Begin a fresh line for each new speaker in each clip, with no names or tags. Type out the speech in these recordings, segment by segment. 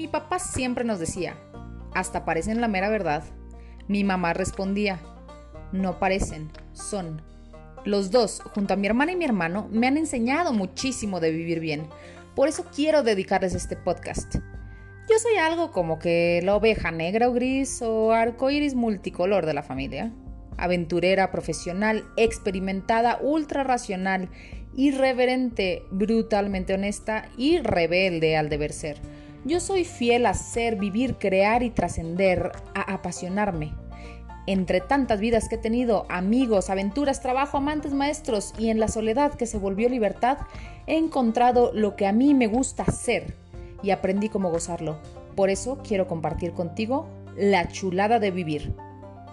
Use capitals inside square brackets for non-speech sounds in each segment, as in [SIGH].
Mi papá siempre nos decía, hasta parecen la mera verdad. Mi mamá respondía, no parecen, son. Los dos, junto a mi hermana y mi hermano, me han enseñado muchísimo de vivir bien. Por eso quiero dedicarles este podcast. Yo soy algo como que la oveja negra o gris o arcoíris multicolor de la familia. Aventurera, profesional, experimentada, ultra racional, irreverente, brutalmente honesta y rebelde al deber ser. Yo soy fiel a ser, vivir, crear y trascender, a apasionarme. Entre tantas vidas que he tenido, amigos, aventuras, trabajo, amantes, maestros y en la soledad que se volvió libertad, he encontrado lo que a mí me gusta ser y aprendí cómo gozarlo. Por eso quiero compartir contigo la chulada de vivir.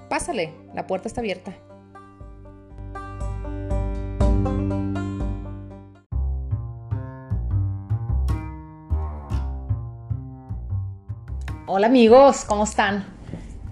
Pásale, la puerta está abierta. Hola amigos, ¿cómo están?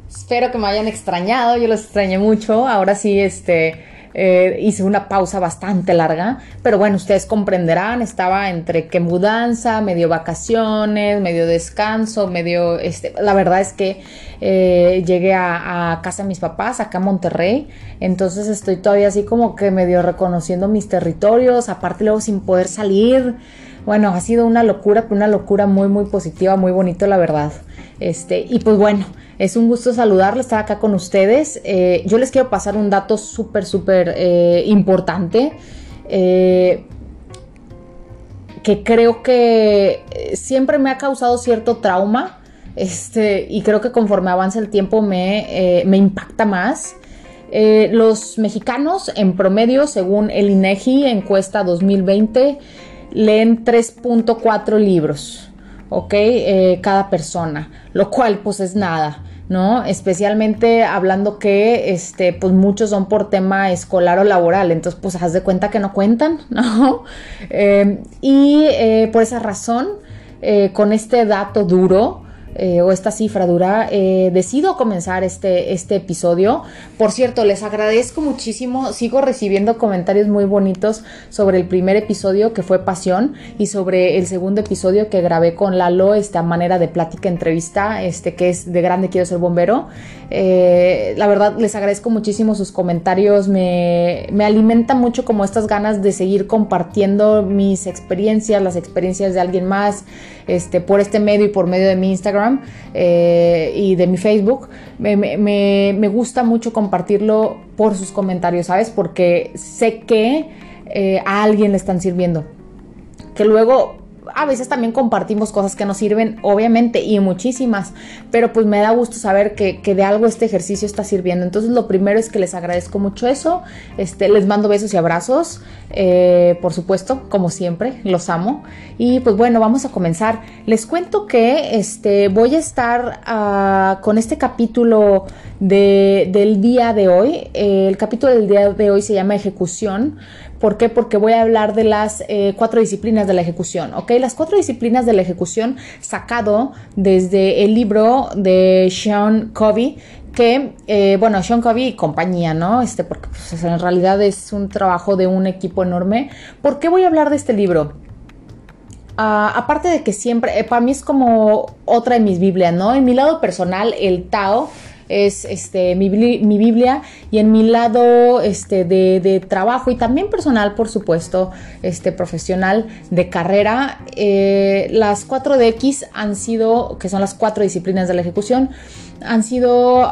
Espero que me hayan extrañado, yo los extrañé mucho. Ahora sí, este, eh, hice una pausa bastante larga, pero bueno, ustedes comprenderán, estaba entre que mudanza, medio vacaciones, medio descanso, medio, este, la verdad es que eh, llegué a, a, casa de mis papás, acá en Monterrey, entonces estoy todavía así como que medio reconociendo mis territorios, aparte luego sin poder salir. Bueno, ha sido una locura, pero una locura muy, muy positiva, muy bonito, la verdad. Este, y pues bueno, es un gusto saludarles, estar acá con ustedes. Eh, yo les quiero pasar un dato súper, súper eh, importante. Eh, que creo que siempre me ha causado cierto trauma. Este, y creo que conforme avanza el tiempo me, me impacta más. los mexicanos, en promedio, según el INEGI, encuesta 2020, leen 3.4 libros, ¿ok? Eh, cada persona, lo cual pues es nada. ¿no? Especialmente hablando que, este, pues muchos son por tema escolar o laboral, entonces pues haz de cuenta que no cuentan, [LAUGHS] ¿no? Eh, y eh, por esa razón, con este dato duro, eh, o esta cifra dura, eh, decido comenzar este, este episodio. Por cierto, les agradezco muchísimo, sigo recibiendo comentarios muy bonitos sobre el primer episodio que fue Pasión y sobre el segundo episodio que grabé con Lalo, esta manera de plática entrevista, este que es de grande quiero ser bombero. Eh, la verdad, les agradezco muchísimo sus comentarios, me, me alimenta mucho como estas ganas de seguir compartiendo mis experiencias, las experiencias de alguien más, este, por este medio y por medio de mi Instagram. Eh, y de mi Facebook, me, gusta mucho compartirlo por sus comentarios, ¿sabes? Porque sé que eh, a alguien le están sirviendo. Que luego a veces también compartimos cosas que nos sirven, obviamente, y muchísimas, pero pues me da gusto saber que, de algo este ejercicio está sirviendo. Entonces lo primero es que les agradezco mucho eso, este, les mando besos y abrazos, eh, por supuesto, como siempre, los amo. Y pues bueno, vamos a comenzar. Les cuento que este, voy a estar uh, con este capítulo de, del día de hoy. el capítulo del día de hoy se llama ejecución. ¿Por qué? Porque voy a hablar de las eh, cuatro disciplinas de la ejecución, ¿ok? Las cuatro disciplinas de la ejecución sacado desde el libro de Sean Covey, que, eh, bueno, Sean Covey y compañía, ¿no? Este, porque pues, en realidad es un trabajo de un equipo enorme. ¿Por qué voy a hablar de este libro? Uh, aparte de que siempre, eh, para mí es como otra de mis Biblias, ¿no? En mi lado personal, el Tao es este, mi, mi, Biblia y en mi lado este, de, trabajo y también personal, por supuesto, este, profesional de carrera, eh, las 4 X han sido, que son las cuatro disciplinas de la ejecución, han sido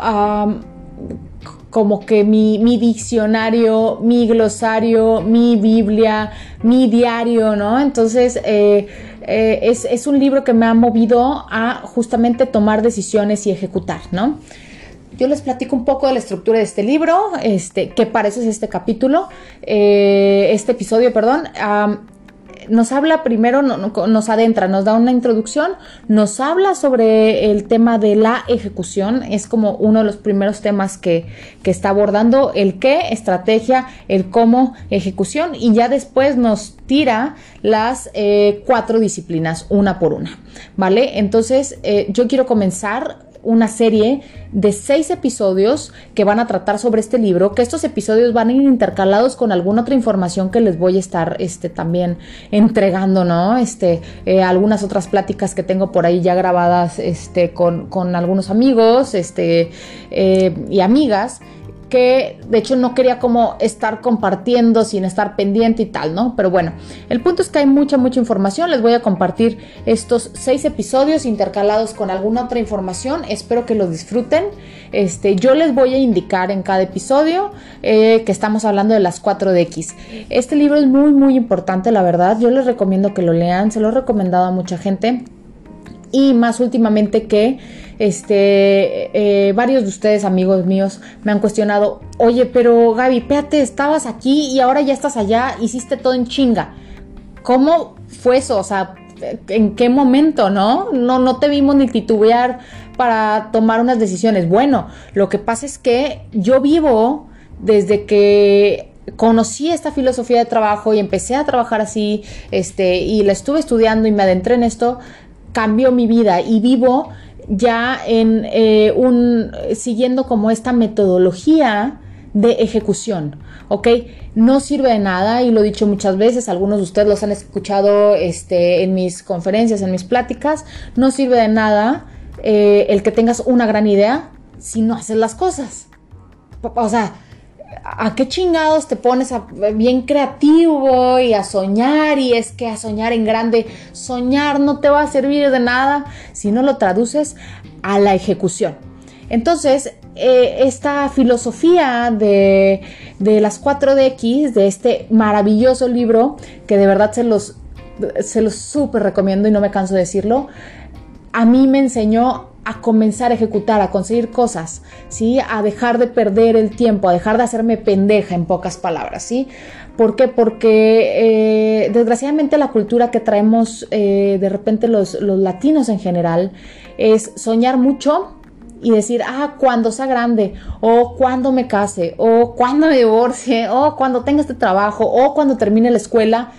como que mi, mi, diccionario, mi glosario, mi Biblia, mi diario, ¿no? Entonces, eh, eh, es, es, un libro que me ha movido a justamente tomar decisiones y ejecutar, ¿no? Yo les platico un poco de la estructura de este libro, este, que es este capítulo, eh, este episodio, perdón. nos habla primero, nos adentra, nos da una introducción, nos habla sobre el tema de la ejecución, es como uno de los primeros temas que, está abordando, el qué, estrategia, el cómo, ejecución, y ya después nos tira las eh, cuatro disciplinas, una por una, ¿vale? Entonces, eh, yo quiero comenzar una serie de seis episodios que van a tratar sobre este libro, que estos episodios van a ir intercalados con alguna otra información que les voy a estar este, también entregando, ¿no? Este, eh, algunas otras pláticas que tengo por ahí ya grabadas este, con, con algunos amigos este, eh, y amigas que de hecho no quería como estar compartiendo sin estar pendiente y tal, ¿no? Pero bueno, el punto es que hay mucha, mucha información. Les voy a compartir estos seis episodios intercalados con alguna otra información. Espero que lo disfruten. Este, yo les voy a indicar en cada episodio eh, que estamos hablando de las 4DX. Este libro es muy, muy importante, la verdad. Yo les recomiendo que lo lean. Se lo he recomendado a mucha gente. Y más últimamente que este, eh, varios de ustedes, amigos míos, me han cuestionado, oye, pero Gaby, espérate, estabas aquí y ahora ya estás allá, hiciste todo en chinga. ¿Cómo fue eso? O sea, ¿en qué momento, no? No, no te vimos ni titubear para tomar unas decisiones. Bueno, lo que pasa es que yo vivo desde que conocí esta filosofía de trabajo y empecé a trabajar así, este, y la estuve estudiando y me adentré en esto, cambió mi vida y vivo ya en eh, un siguiendo como esta metodología de ejecución, ¿ok? No sirve de nada y lo he dicho muchas veces, algunos de ustedes los han escuchado este, en mis conferencias, en mis pláticas, no sirve de nada eh, el que tengas una gran idea si no haces las cosas. O sea, ¿a qué chingados te pones a, bien creativo y a soñar? Y es que a soñar en grande, soñar no te va a servir de nada si no lo traduces a la ejecución. Entonces, eh, esta filosofía de, de las 4DX, de este maravilloso libro, que de verdad se los, se los súper recomiendo y no me canso de decirlo, a mí me enseñó a comenzar a ejecutar, a conseguir cosas, ¿sí? A dejar de perder el tiempo, a dejar de hacerme pendeja en pocas palabras, ¿sí? ¿Por qué? Porque eh, desgraciadamente la cultura que traemos eh, de repente los, los latinos en general es soñar mucho y decir, ah, cuando sea grande, o cuando me case, o cuando me divorcie, o cuando tenga este trabajo, o cuando termine la escuela,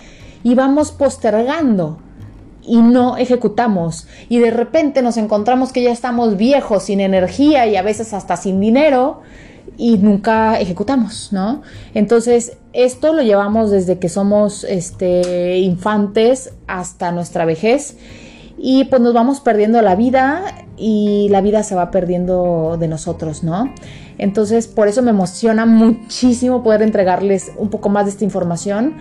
y vamos postergando y no ejecutamos. Y de repente nos encontramos que ya estamos viejos, sin energía y a veces hasta sin dinero y nunca ejecutamos, ¿no? Entonces, esto lo llevamos desde que somos este, infantes hasta nuestra vejez y pues nos vamos perdiendo la vida y la vida se va perdiendo de nosotros, ¿no? Entonces, por eso me emociona muchísimo poder entregarles un poco más de esta información.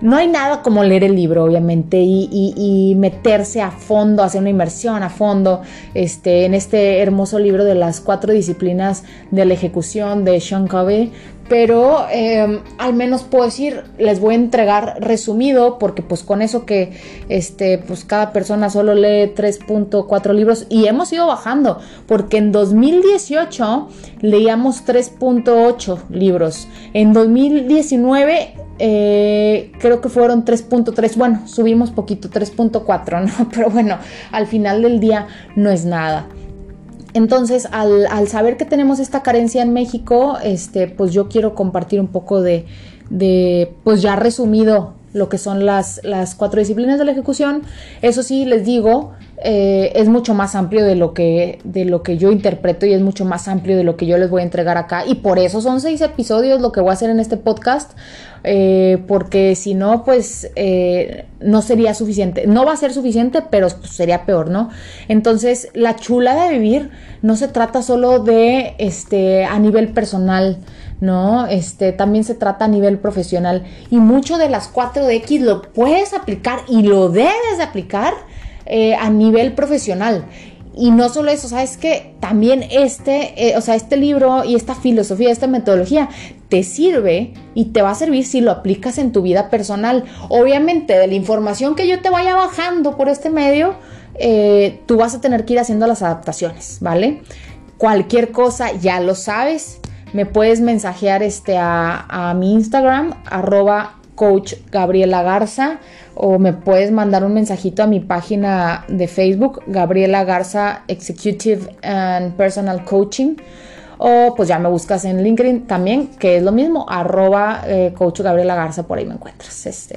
No hay nada como leer el libro, obviamente, y, meterse a fondo, hacer una inmersión a fondo este, en este hermoso libro de las cuatro disciplinas de la ejecución de Sean Covey pero em, al menos puedo decir, les voy a entregar resumido, porque pues con eso que este, pues cada persona solo lee 3.4 libros y hemos ido bajando, porque en 2018 leíamos 3.8 libros, en 2019 eh, creo que fueron 3.3, bueno, subimos poquito, 3.4, ¿no? [LAUGHS] Pero bueno, al final del día no es nada. Entonces, al, saber que tenemos esta carencia en México, este, pues yo quiero compartir un poco de, de pues ya resumido lo que son las, las cuatro disciplinas de la ejecución. Eso sí, les digo, eh, es mucho más amplio de lo, que, de lo que yo interpreto y es mucho más amplio de lo que yo les voy a entregar acá. Y por eso son seis episodios lo que voy a hacer en este podcast, eh, porque si no, pues eh, no sería suficiente. No va a ser suficiente, pero pues, sería peor, ¿no? Entonces, la chula de vivir no se trata solo de este a nivel personal. ¿no? Este, también se trata a nivel profesional y mucho de las 4X lo puedes aplicar y lo debes de aplicar eh, a nivel profesional. Y no solo eso, sabes que también este, o sea, este libro y esta filosofía, esta metodología te sirve y te va a servir si lo aplicas en tu vida personal. Obviamente, de la información que yo te vaya bajando por este medio, eh, tú vas a tener que ir haciendo las adaptaciones, ¿vale? Cualquier cosa ya lo sabes. Me puedes mensajear este a, mi Instagram, arroba coach Gabriela Garza, o me puedes mandar un mensajito a mi página de Facebook, Gabriela Garza Executive and Personal Coaching o pues ya me buscas en LinkedIn también, que es lo mismo, arroba eh, coach Gabriela Garza, por ahí me encuentras. Este.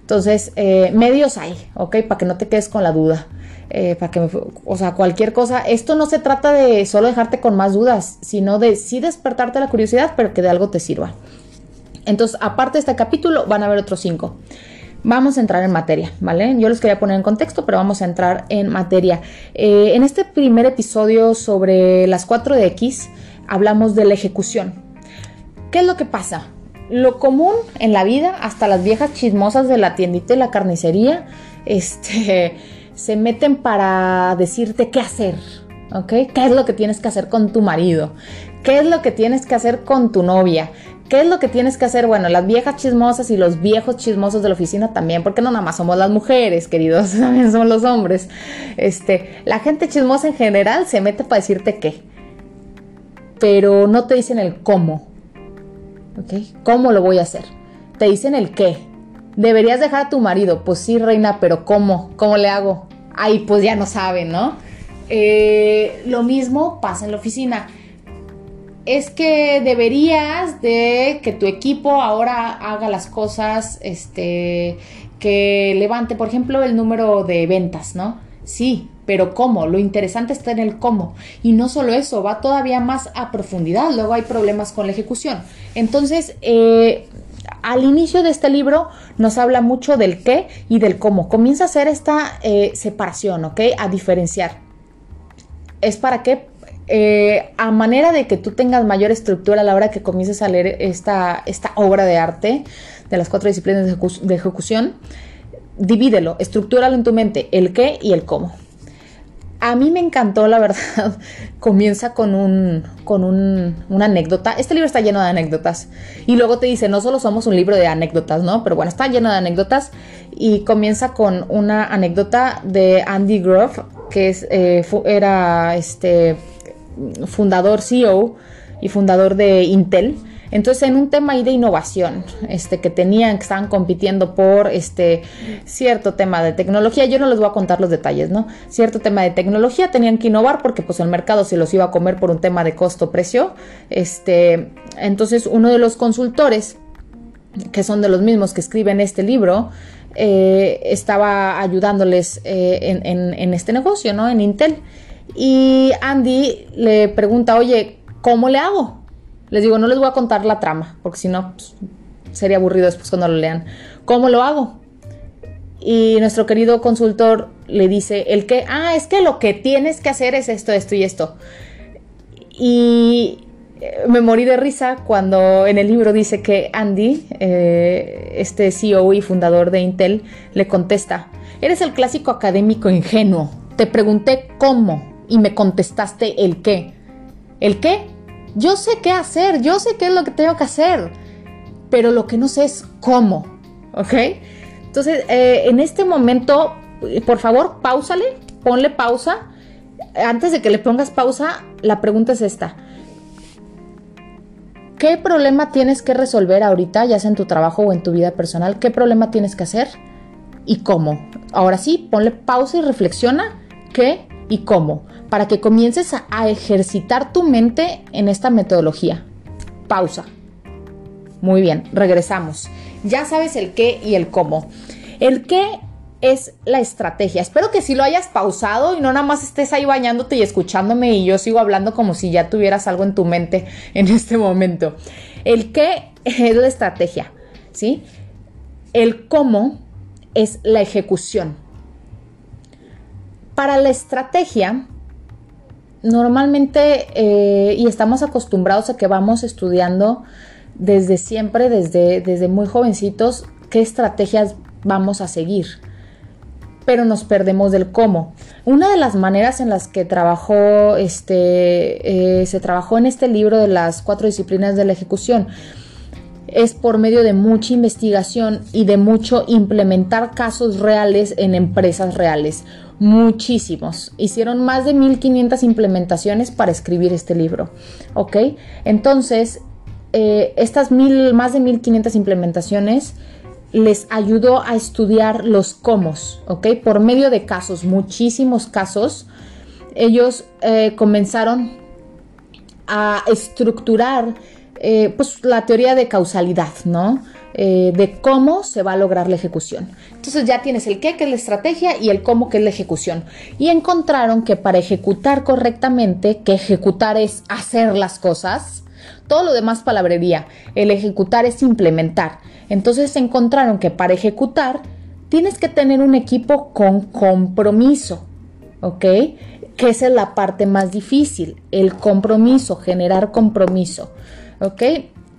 Entonces, eh, medios hay, ¿ok? Para que no te quedes con la duda. Eh, para que, o sea, cualquier cosa. Esto no se trata de solo dejarte con más dudas, sino de sí despertarte la curiosidad, pero que de algo te sirva. Entonces, aparte de este capítulo, van a haber otros cinco. Vamos a entrar en materia, ¿vale? Yo los quería poner en contexto, pero vamos a entrar en materia. Eh, en este primer episodio sobre las 4 de X, hablamos de la ejecución. ¿Qué es lo que pasa? Lo común en la vida, hasta las viejas chismosas de la tiendita y la carnicería, este, [LAUGHS] se meten para decirte qué hacer, ¿ok? ¿Qué es lo que tienes que hacer con tu marido? ¿Qué es lo que tienes que hacer con tu novia? ¿Qué es lo que tienes que hacer? Bueno, las viejas chismosas y los viejos chismosos de la oficina también, porque no nada más somos las mujeres, queridos, [LAUGHS] también somos los hombres. Este, la gente chismosa en general se mete para decirte qué, pero no te dicen el cómo. ¿Ok? ¿Cómo lo voy a hacer? Te dicen el qué. Deberías dejar a tu marido. Pues sí, reina, pero ¿cómo? ¿Cómo le hago? Ay, pues ya no saben, ¿no? Eh, lo mismo pasa en la oficina es que deberías de que tu equipo ahora haga las cosas, este, que levante, por ejemplo, el número de ventas, ¿no? Sí, pero ¿cómo? Lo interesante está en el cómo. Y no solo eso, va todavía más a profundidad, luego hay problemas con la ejecución. Entonces, eh, al inicio de este libro nos habla mucho del qué y del cómo. Comienza a hacer esta eh, separación, ¿ok? A diferenciar. ¿Es para qué? Eh, a manera de que tú tengas mayor estructura a la hora que comiences a leer esta, esta obra de arte de las cuatro disciplinas de, ejecución, divídelo, estructúralo en tu mente, el qué y el cómo. A mí me encantó, la verdad. [LAUGHS] Comienza con un, con un, una anécdota. Este libro está lleno de anécdotas. Y luego te dice, no solo somos un libro de anécdotas, ¿no? Pero bueno, está lleno de anécdotas. Y comienza con una anécdota de Andy Grove, que es, eh, era este fundador, CEO y fundador de Intel. Entonces, en un tema ahí de innovación, este, que tenían, que estaban compitiendo por este cierto tema de tecnología, yo no les voy a contar los detalles, ¿no? Cierto tema de tecnología, tenían que innovar porque pues el mercado se los iba a comer por un tema de costo-precio. Este, entonces, uno de los consultores, que son de los mismos que escriben este libro, eh, estaba ayudándoles eh, en, en este negocio, ¿no? En Intel. Y Andy le pregunta, oye, ¿cómo le hago? Les digo, no les voy a contar la trama, porque si no, pues, sería aburrido después cuando lo lean. ¿Cómo lo hago? Y nuestro querido consultor le dice, el que, ah, es que lo que tienes que hacer es esto, esto y esto. Y eh, me morí de risa cuando en el libro dice que Andy, eh, este CEO y fundador de Intel, le contesta, eres el clásico académico ingenuo. Te pregunté cómo y me contestaste el qué. ¿El qué? Yo sé qué hacer, yo sé qué es lo que tengo que hacer, pero lo que no sé es cómo, ¿ok? Entonces, eh, en este momento, por favor, pausale, ponle pausa. Antes de que le pongas pausa, la pregunta es esta. ¿Qué problema tienes que resolver ahorita, ya sea en tu trabajo o en tu vida personal? ¿Qué problema tienes que hacer? ¿Y cómo? Ahora sí, ponle pausa y reflexiona qué y cómo para que comiences a, ejercitar tu mente en esta metodología. Pausa. Muy bien, regresamos. Ya sabes el qué y el cómo. El qué es la estrategia. Espero que sí lo hayas pausado y no nada más estés ahí bañándote y escuchándome y yo sigo hablando como si ya tuvieras algo en tu mente en este momento. El qué es la estrategia, ¿sí? El cómo es la ejecución. Para la estrategia, normalmente, eh, y estamos acostumbrados a que vamos estudiando desde siempre, desde, desde muy jovencitos, qué estrategias vamos a seguir, pero nos perdemos del cómo. Una de las maneras en las que trabajó, este, eh, se trabajó en este libro de las cuatro disciplinas de la ejecución, es por medio de mucha investigación y de mucho implementar casos reales en empresas reales muchísimos. Hicieron más de 1500 implementaciones para escribir este libro. ¿Ok? Entonces, eh, estas mil, más de 1500 implementaciones les ayudó a estudiar los cómo, ¿ok? Por medio de casos, muchísimos casos, ellos eh, comenzaron a estructurar eh, pues la teoría de causalidad, ¿no? Eh, de cómo se va a lograr la ejecución. Entonces ya tienes el qué, que es la estrategia, y el cómo, que es la ejecución. Y encontraron que para ejecutar correctamente, que ejecutar es hacer las cosas, todo lo demás palabrería, el ejecutar es implementar. Entonces encontraron que para ejecutar tienes que tener un equipo con compromiso, ¿ok? Que esa es la parte más difícil, el compromiso, generar compromiso, ¿ok?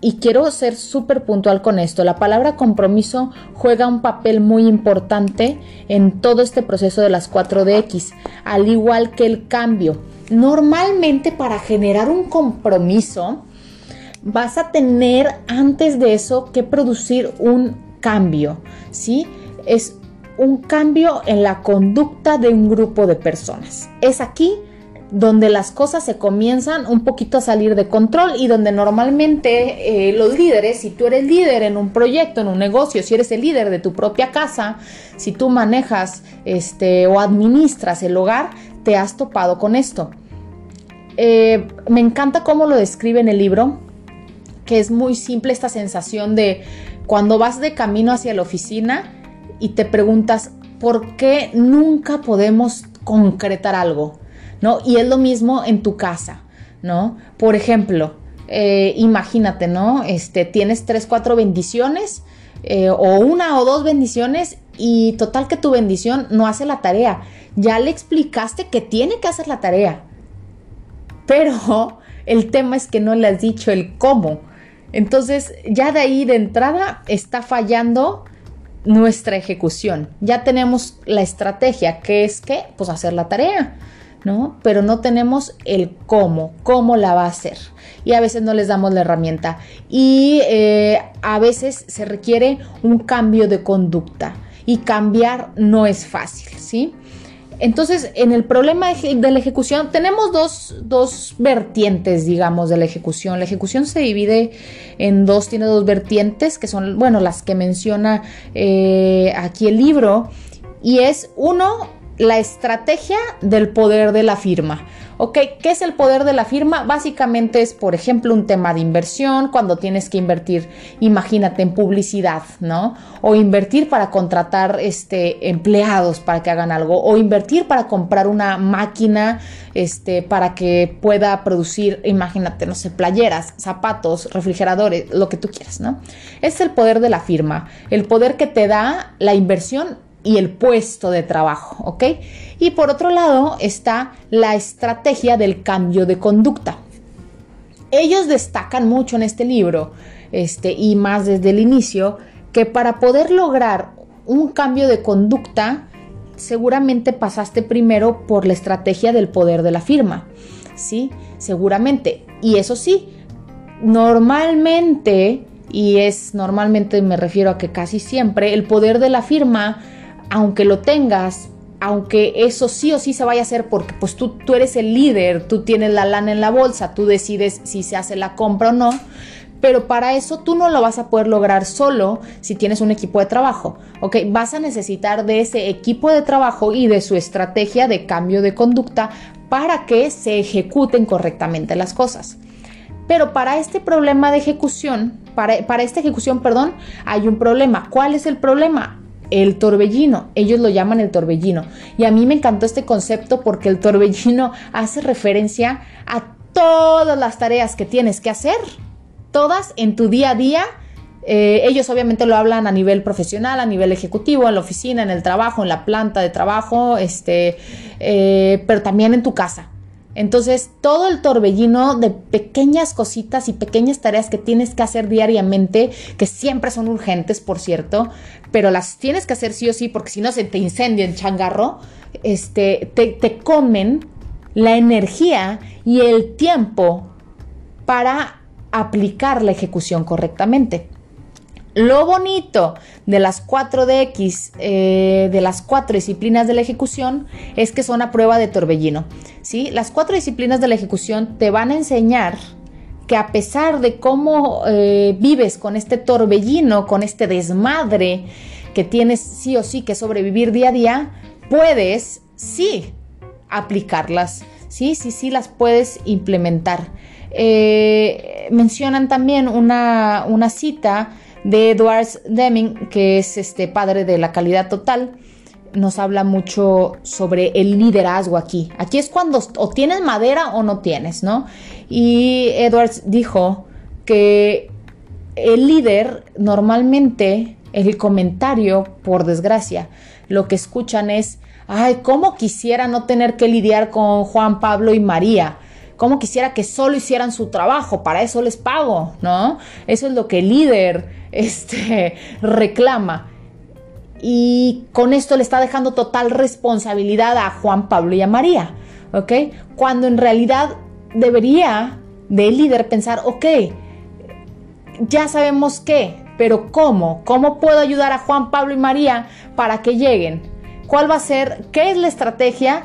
Y quiero ser súper puntual con esto. La palabra compromiso juega un papel muy importante en todo este proceso de las 4DX, al igual que el cambio. Normalmente para generar un compromiso, vas a tener antes de eso que producir un cambio, ¿sí? Es un cambio en la conducta de un grupo de personas. Es aquí donde las cosas se comienzan un poquito a salir de control y donde normalmente eh, los líderes, si tú eres líder en un proyecto, en un negocio, si eres el líder de tu propia casa, si tú manejas este, o administras el hogar, te has topado con esto. Eh, me encanta cómo lo describe en el libro, que es muy simple esta sensación de cuando vas de camino hacia la oficina y te preguntas, ¿por qué nunca podemos concretar algo? ¿No? Y es lo mismo en tu casa, ¿no? Por ejemplo, eh, imagínate, ¿no? Este, tienes tres, cuatro bendiciones eh, o una o dos bendiciones y total que tu bendición no hace la tarea. Ya le explicaste que tiene que hacer la tarea, pero [LAUGHS] el tema es que no le has dicho el cómo. Entonces, ya de ahí de entrada está fallando nuestra ejecución. Ya tenemos la estrategia, que es que, pues hacer la tarea. ¿No? Pero no tenemos el cómo, cómo la va a hacer. Y a veces no les damos la herramienta. Y eh, a veces se requiere un cambio de conducta. Y cambiar no es fácil, ¿sí? Entonces, en el problema de la ejecución, tenemos dos, vertientes, digamos, de la ejecución. La ejecución se divide en dos, tiene dos vertientes, que son, bueno, las que menciona eh, aquí el libro. Y es uno, la estrategia del poder de la firma. ¿Ok? ¿Qué es el poder de la firma? Básicamente es, por ejemplo, un tema de inversión, cuando tienes que invertir, imagínate, en publicidad, ¿no? O invertir para contratar este, empleados para que hagan algo, o invertir para comprar una máquina este, para que pueda producir, imagínate, no sé, playeras, zapatos, refrigeradores, lo que tú quieras, ¿no? Es el poder de la firma, el poder que te da la inversión y el puesto de trabajo, ¿ok? Y por otro lado está la estrategia del cambio de conducta. Ellos destacan mucho en este libro, este, y más desde el inicio, que para poder lograr un cambio de conducta, seguramente pasaste primero por la estrategia del poder de la firma, ¿sí? Seguramente. Y eso sí, normalmente, y es normalmente me refiero a que casi siempre, el poder de la firma aunque lo tengas, aunque eso sí o sí se vaya a hacer porque pues tú, tú eres el líder, tú tienes la lana en la bolsa, tú decides si se hace la compra o no, pero para eso tú no lo vas a poder lograr solo si tienes un equipo de trabajo, ¿ok? Vas a necesitar de ese equipo de trabajo y de su estrategia de cambio de conducta para que se ejecuten correctamente las cosas. Pero para este problema de ejecución, para, para esta ejecución, perdón, hay un problema. ¿Cuál es el problema? El torbellino, ellos lo llaman el torbellino. Y a mí me encantó este concepto porque el torbellino hace referencia a todas las tareas que tienes que hacer, todas en tu día a día. Eh, ellos obviamente lo hablan a nivel profesional, a nivel ejecutivo, en la oficina, en el trabajo, en la planta de trabajo, este, eh, pero también en tu casa. Entonces, todo el torbellino de pequeñas cositas y pequeñas tareas que tienes que hacer diariamente, que siempre son urgentes, por cierto, pero las tienes que hacer sí o sí, porque si no se te incendia el changarro, este, te, te comen la energía y el tiempo para aplicar la ejecución correctamente. Lo bonito de las 4DX, eh, de las cuatro disciplinas de la ejecución, es que son a prueba de torbellino. ¿sí? Las cuatro disciplinas de la ejecución te van a enseñar que a pesar de cómo eh, vives con este torbellino, con este desmadre que tienes sí o sí que sobrevivir día a día, puedes sí aplicarlas, sí, sí, sí las puedes implementar. Eh, mencionan también una, una cita de Edwards Deming, que es este padre de la calidad total, nos habla mucho sobre el liderazgo aquí. Aquí es cuando o tienes madera o no tienes, ¿no? Y Edwards dijo que el líder normalmente el comentario, por desgracia, lo que escuchan es, ay, ¿cómo quisiera no tener que lidiar con Juan Pablo y María? ¿Cómo quisiera que solo hicieran su trabajo? Para eso les pago, ¿no? Eso es lo que el líder [LAUGHS] este, reclama. Y con esto le está dejando total responsabilidad a Juan Pablo y a María, ¿ok? Cuando en realidad debería del líder pensar, ok, ya sabemos qué, pero ¿cómo? ¿Cómo puedo ayudar a Juan Pablo y María para que lleguen? ¿Cuál va a ser? ¿Qué es la estrategia?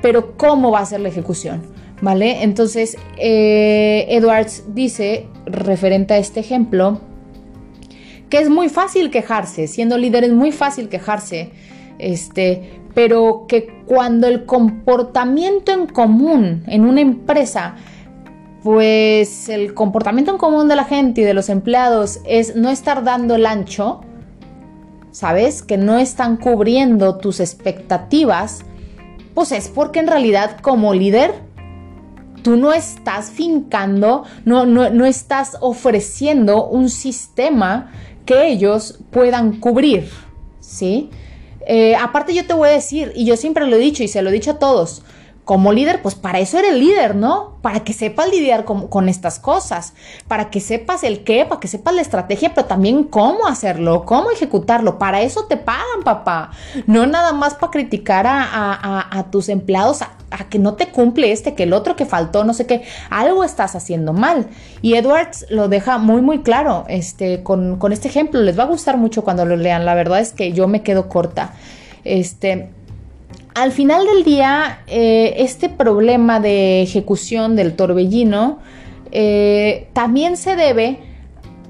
Pero ¿cómo va a ser la ejecución? ¿Vale? Entonces, eh, Edwards dice, referente a este ejemplo, que es muy fácil quejarse, siendo líder es muy fácil quejarse, este, pero que cuando el comportamiento en común en una empresa pues el comportamiento en común de la gente y de los empleados es no estar dando el ancho, ¿sabes? Que no están cubriendo tus expectativas, pues es porque en realidad como líder tú no estás fincando, no, no, estás ofreciendo un sistema que ellos puedan cubrir, ¿sí? Eh, aparte yo te voy a decir, y yo siempre lo he dicho y se lo he dicho a todos, como líder, pues para eso eres líder, ¿no? Para que sepas lidiar con, estas cosas, para que sepas el qué, para que sepas la estrategia, pero también cómo hacerlo, cómo ejecutarlo. Para eso te pagan, papá. No nada más para criticar a, tus empleados, a, que no te cumple este, que el otro que faltó, no sé qué. Algo estás haciendo mal. Y Edwards lo deja muy, muy claro este, con, con este ejemplo. Les va a gustar mucho cuando lo lean. La verdad es que yo me quedo corta. Este, al final del día, eh, este problema de ejecución del torbellino eh, también se debe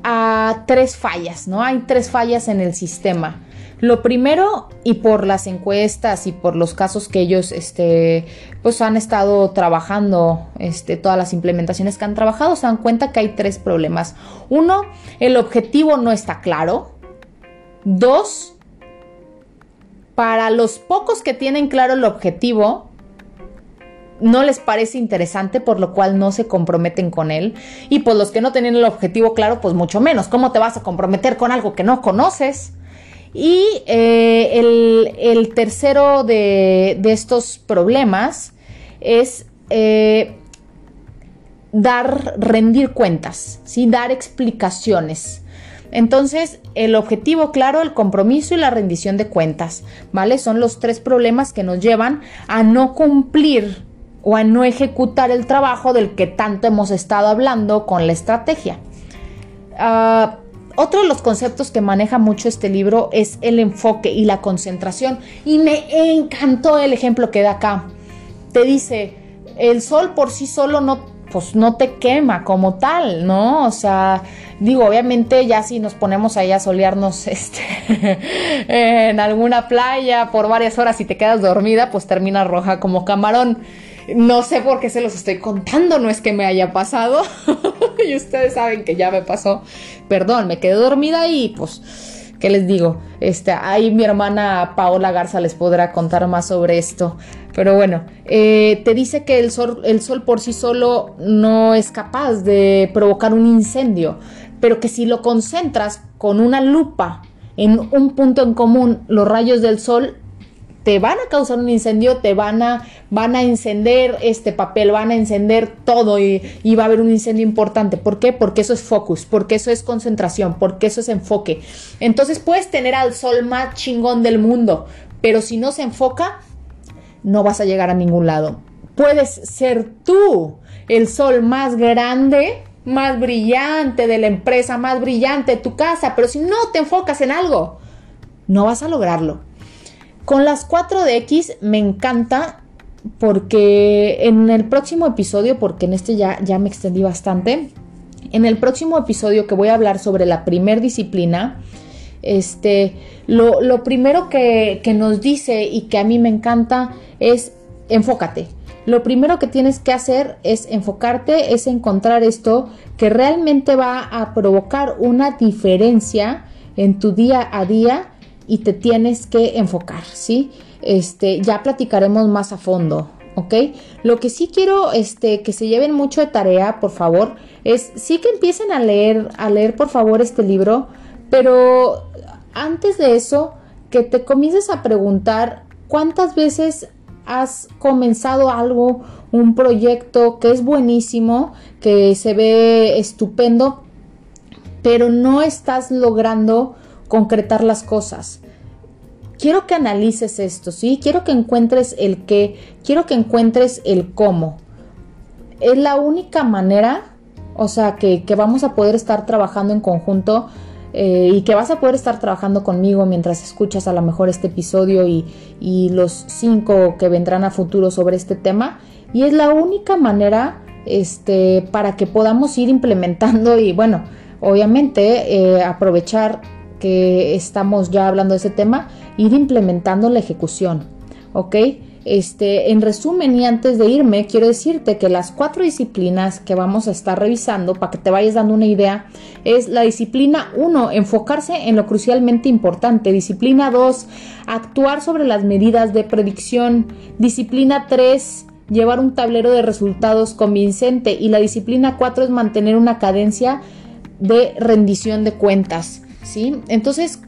a tres fallas, ¿no? Hay tres fallas en el sistema. Lo primero, y por las encuestas y por los casos que ellos este, pues han estado trabajando, este, todas las implementaciones que han trabajado, se dan cuenta que hay tres problemas. Uno, el objetivo no está claro. Dos, para los pocos que tienen claro el objetivo, no les parece interesante, por lo cual no se comprometen con él. Y pues los que no tienen el objetivo claro, pues mucho menos. ¿Cómo te vas a comprometer con algo que no conoces? Y eh, el, tercero de, estos problemas es eh, dar, rendir cuentas, ¿sí? dar explicaciones. Entonces, el objetivo claro, el compromiso y la rendición de cuentas, ¿vale? Son los tres problemas que nos llevan a no cumplir o a no ejecutar el trabajo del que tanto hemos estado hablando con la estrategia. Ah, otro de los conceptos que maneja mucho este libro es el enfoque y la concentración. Y me encantó el ejemplo que da acá. Te dice, el sol por sí solo no pues no te quema como tal, ¿no? O sea, digo, obviamente ya si nos ponemos ahí a solearnos [LAUGHS] este, en alguna playa por varias horas y te quedas dormida, pues termina roja como camarón. No sé por qué se los estoy contando, no es que me haya pasado. [LAUGHS] y ustedes saben que ya me pasó. Perdón, me quedé dormida y pues ¿qué les digo? Este, ahí mi hermana Paola Garza les podrá contar más sobre esto. Pero bueno, eh, te dice que el sol, el sol por sí solo no es capaz de provocar un incendio, pero que si lo concentras con una lupa en un punto en común, los rayos del sol te van a causar un incendio, te van a, van a encender este papel, van a encender todo y, y, va a haber un incendio importante. ¿Por qué? Porque eso es focus, porque eso es concentración, porque eso es enfoque. Entonces puedes tener al sol más chingón del mundo, pero si no se enfoca, no vas a llegar a ningún lado. Puedes ser tú el sol más grande, más brillante de la empresa, más brillante de tu casa, pero si no te enfocas en algo, no vas a lograrlo. Con las 4 de X me encanta porque en el próximo episodio, porque en este ya, ya me extendí bastante, en el próximo episodio que voy a hablar sobre la primer disciplina, este, lo, primero que, que nos dice y que a mí me encanta es enfócate. lo primero que tienes que hacer es enfocarte, es encontrar esto que realmente va a provocar una diferencia en tu día a día y te tienes que enfocar, ¿sí? Este, ya platicaremos más a fondo, ¿ok? Lo que sí quiero este, que se lleven mucho de tarea, por favor, es sí que empiecen a leer, a leer por favor este libro, pero antes de eso, que te comiences a preguntar cuántas veces has comenzado algo, un proyecto que es buenísimo, que se ve estupendo, pero no estás logrando concretar las cosas. Quiero que analices esto, ¿sí? Quiero que encuentres el qué, quiero que encuentres el cómo. Es la única manera, o sea, que, que vamos a poder estar trabajando en conjunto eh, y que vas a poder estar trabajando conmigo mientras escuchas a lo mejor este episodio y, los cinco que vendrán a futuro sobre este tema. Y es la única manera este, para que podamos ir implementando y bueno, obviamente eh, aprovechar que estamos ya hablando de ese tema, ir implementando la ejecución, ¿ok? Este, en resumen y antes de irme, quiero decirte que las cuatro disciplinas que vamos a estar revisando para que te vayas dando una idea es la disciplina 1, enfocarse en lo crucialmente importante. Disciplina 2, actuar sobre las medidas de predicción. Disciplina 3, llevar un tablero de resultados convincente. Y la disciplina 4 es mantener una cadencia de rendición de cuentas. ¿Sí? Entonces,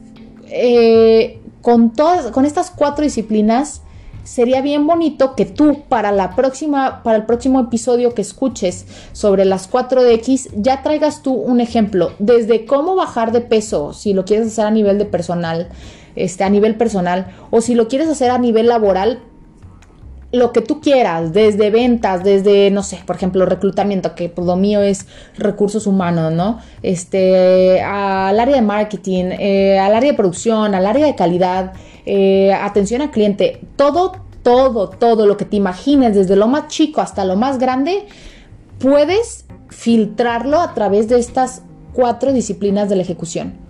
eh, con, todas, con estas cuatro disciplinas, sería bien bonito que tú para la próxima para el próximo episodio que escuches sobre las 4DX ya traigas tú un ejemplo desde cómo bajar de peso si lo quieres hacer a nivel de personal este a nivel personal o si lo quieres hacer a nivel laboral lo que tú quieras, desde ventas, desde, no sé, por ejemplo, reclutamiento, que pues, lo mío es recursos humanos, ¿no? Este, al área de marketing, eh, al área de producción, al área de calidad, eh, atención al cliente, todo, todo, todo lo que te imagines, desde lo más chico hasta lo más grande, puedes filtrarlo a través de estas cuatro disciplinas de la ejecución.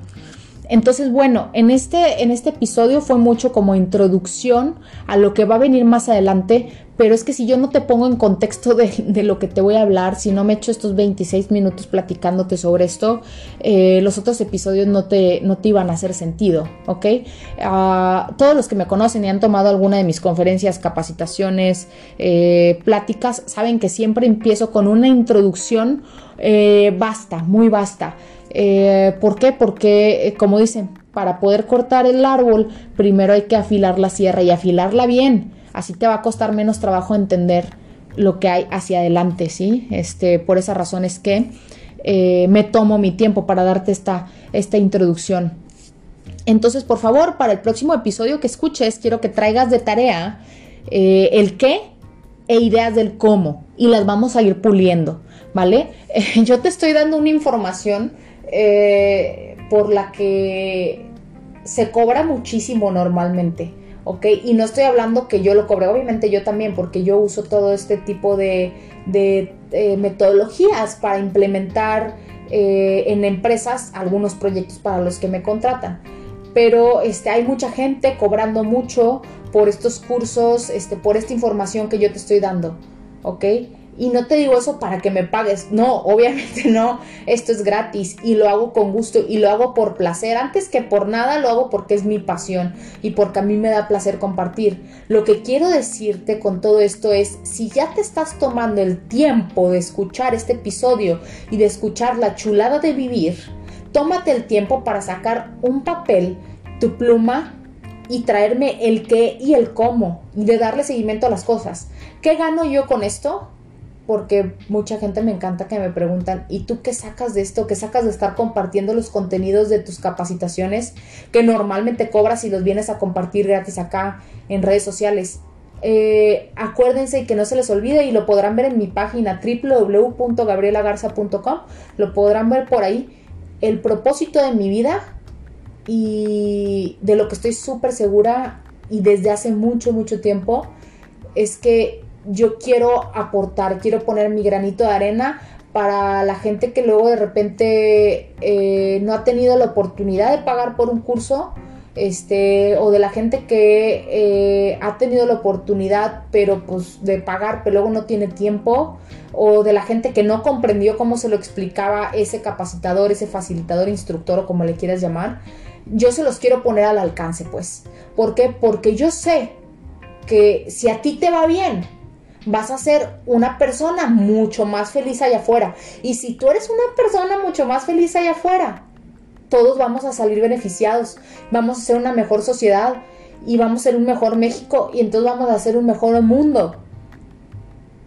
Entonces, bueno, en este, en este episodio fue mucho como introducción a lo que va a venir más adelante, pero es que si yo no te pongo en contexto de, lo que te voy a hablar, si no me echo estos 26 minutos platicándote sobre esto, eh, los otros episodios no te, no te iban a hacer sentido, ¿ok? Ah, todos los que me conocen y han tomado alguna de mis conferencias, capacitaciones, eh, pláticas, saben que siempre empiezo con una introducción eh, basta, muy basta. Eh, ¿Por qué? Porque, eh, como dicen, para poder cortar el árbol, primero hay que afilar la sierra y afilarla bien. Así te va a costar menos trabajo entender lo que hay hacia adelante, ¿sí? Este, por esa razón es que eh, me tomo mi tiempo para darte esta, esta introducción. Entonces, por favor, para el próximo episodio que escuches, quiero que traigas de tarea el qué e ideas del cómo y las vamos a ir puliendo, ¿vale? [LAUGHS] yo te estoy dando una información eh, por la que se cobra muchísimo normalmente. ¿ok? Y no estoy hablando que yo lo cobre, obviamente yo también, porque yo uso todo este tipo de, eh, metodologías para implementar eh, en empresas algunos proyectos para los que me contratan. Pero este, hay mucha gente cobrando mucho por estos cursos, este, por esta información que yo te estoy dando, ¿ok? Y no te digo eso para que me pagues. No, obviamente no. Esto es gratis y lo hago con gusto y lo hago por placer. Antes que por nada lo hago porque es mi pasión y porque a mí me da placer compartir. Lo que quiero decirte con todo esto es, si ya te estás tomando el tiempo de escuchar este episodio y de escuchar la chulada de vivir, tómate el tiempo para sacar un papel, tu pluma y traerme el qué y el cómo y de darle seguimiento a las cosas. ¿Qué gano yo con esto? Porque mucha gente me encanta que me preguntan, ¿y tú qué sacas de esto? ¿Qué sacas de estar compartiendo los contenidos de tus capacitaciones que normalmente cobras y los vienes a compartir gratis acá en redes sociales? Eh, acuérdense y que no se les olvide y lo podrán ver en mi página www.gabrielagarza.com, lo podrán ver por ahí. El propósito de mi vida y de lo que estoy súper segura y desde hace mucho, mucho tiempo es que yo quiero aportar, quiero poner mi granito de arena para la gente que luego de repente eh, no ha tenido la oportunidad de pagar por un curso, este, o de la gente que eh, ha tenido la oportunidad, pero pues de pagar, pero luego no tiene tiempo, o de la gente que no comprendió cómo se lo explicaba ese capacitador, ese facilitador, instructor o como le quieras llamar, yo se los quiero poner al alcance, pues. ¿Por qué? Porque yo sé que si a ti te va bien, vas a ser una persona mucho más feliz allá afuera. Y si tú eres una persona mucho más feliz allá afuera, todos vamos a salir beneficiados, vamos a ser una mejor sociedad y vamos a ser un mejor México y entonces vamos a ser un mejor mundo.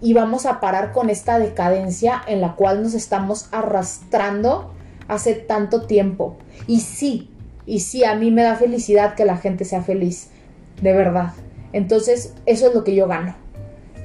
Y vamos a parar con esta decadencia en la cual nos estamos arrastrando hace tanto tiempo. Y sí, y sí, a mí me da felicidad que la gente sea feliz, de verdad. Entonces, eso es lo que yo gano.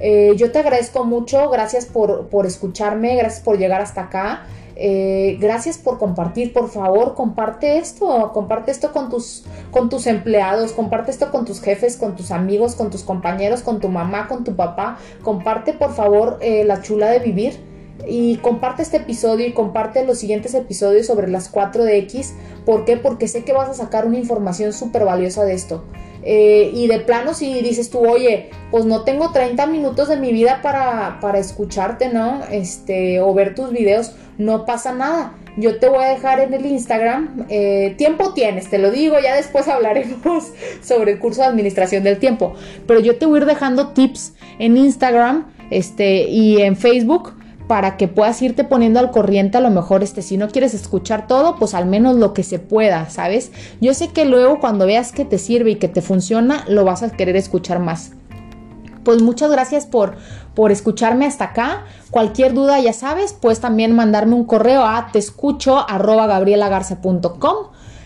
Eh, yo te agradezco mucho, gracias por, por, escucharme, gracias por llegar hasta acá. Eh, gracias por compartir, por favor, comparte esto, comparte esto con tus, con tus empleados, comparte esto con tus jefes, con tus amigos, con tus compañeros, con tu mamá, con tu papá. Comparte, por favor, eh, la chula de vivir y comparte este episodio y comparte los siguientes episodios sobre las 4 de X. ¿Por qué? Porque sé que vas a sacar una información súper valiosa de esto. Eh, y de plano si dices tú, oye, pues no tengo 30 minutos de mi vida para, para escucharte, ¿no? Este, o ver tus videos, no pasa nada. Yo te voy a dejar en el Instagram. Eh, tiempo tienes, te lo digo, ya después [LAUGHS] hablaremos sobre el curso de administración del tiempo. Pero yo te voy a ir dejando tips en Instagram este, y en Facebook para que puedas irte poniendo al corriente a lo mejor este si no quieres escuchar todo pues al menos lo que se pueda sabes yo sé que luego cuando veas que te sirve y que te funciona lo vas a querer escuchar más pues muchas gracias por, por escucharme hasta acá. Cualquier duda, ya sabes, puedes también mandarme un correo a gabrielagarza.com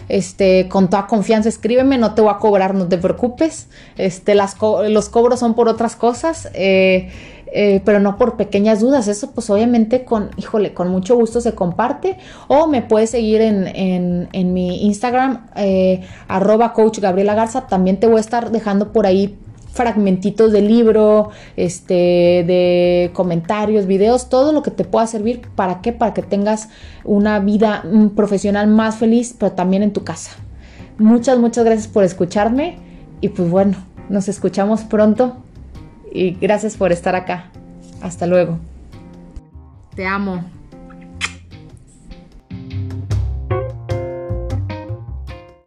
Este, con toda confianza escríbeme, no te voy a cobrar, no te preocupes. Este, las los cobros son por otras cosas. Eh, eh, pero no por pequeñas dudas. Eso pues obviamente con, híjole, con mucho gusto se comparte. O me puedes seguir en, mi Instagram, eh, arroba coach Gabriela Garza. También te voy a estar dejando por ahí fragmentitos de libro, este, de comentarios, videos, todo lo que te pueda servir. ¿Para qué? Para que tengas una vida profesional más feliz, pero también en tu casa. Muchas, muchas gracias por escucharme y pues bueno, nos escuchamos pronto y gracias por estar acá. Hasta luego. Te amo.